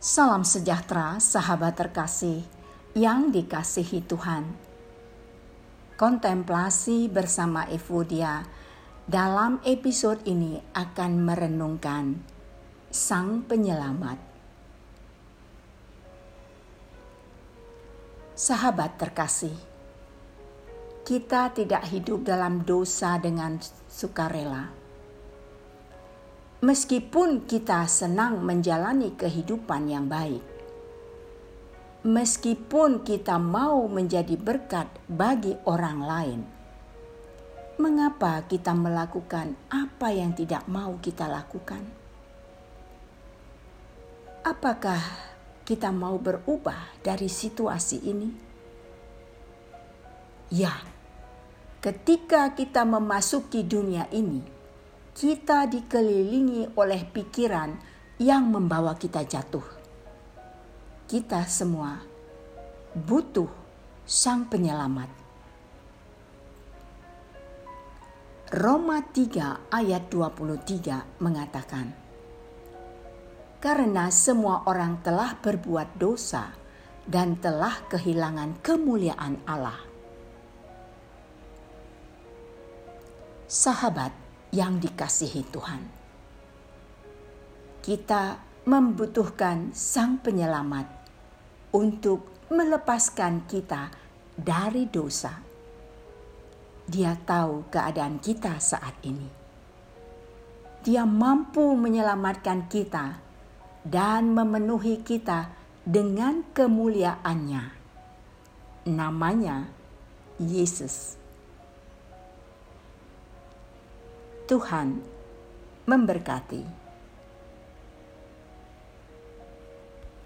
Salam sejahtera, sahabat terkasih yang dikasihi Tuhan. Kontemplasi bersama Evodia dalam episode ini akan merenungkan Sang Penyelamat. Sahabat terkasih, kita tidak hidup dalam dosa dengan sukarela Meskipun kita senang menjalani kehidupan yang baik, meskipun kita mau menjadi berkat bagi orang lain, mengapa kita melakukan apa yang tidak mau kita lakukan? Apakah kita mau berubah dari situasi ini? Ya, ketika kita memasuki dunia ini kita dikelilingi oleh pikiran yang membawa kita jatuh. Kita semua butuh Sang Penyelamat. Roma 3 ayat 23 mengatakan, Karena semua orang telah berbuat dosa dan telah kehilangan kemuliaan Allah. Sahabat, yang dikasihi Tuhan. Kita membutuhkan Sang Penyelamat untuk melepaskan kita dari dosa. Dia tahu keadaan kita saat ini. Dia mampu menyelamatkan kita dan memenuhi kita dengan kemuliaannya. Namanya Yesus. Tuhan memberkati.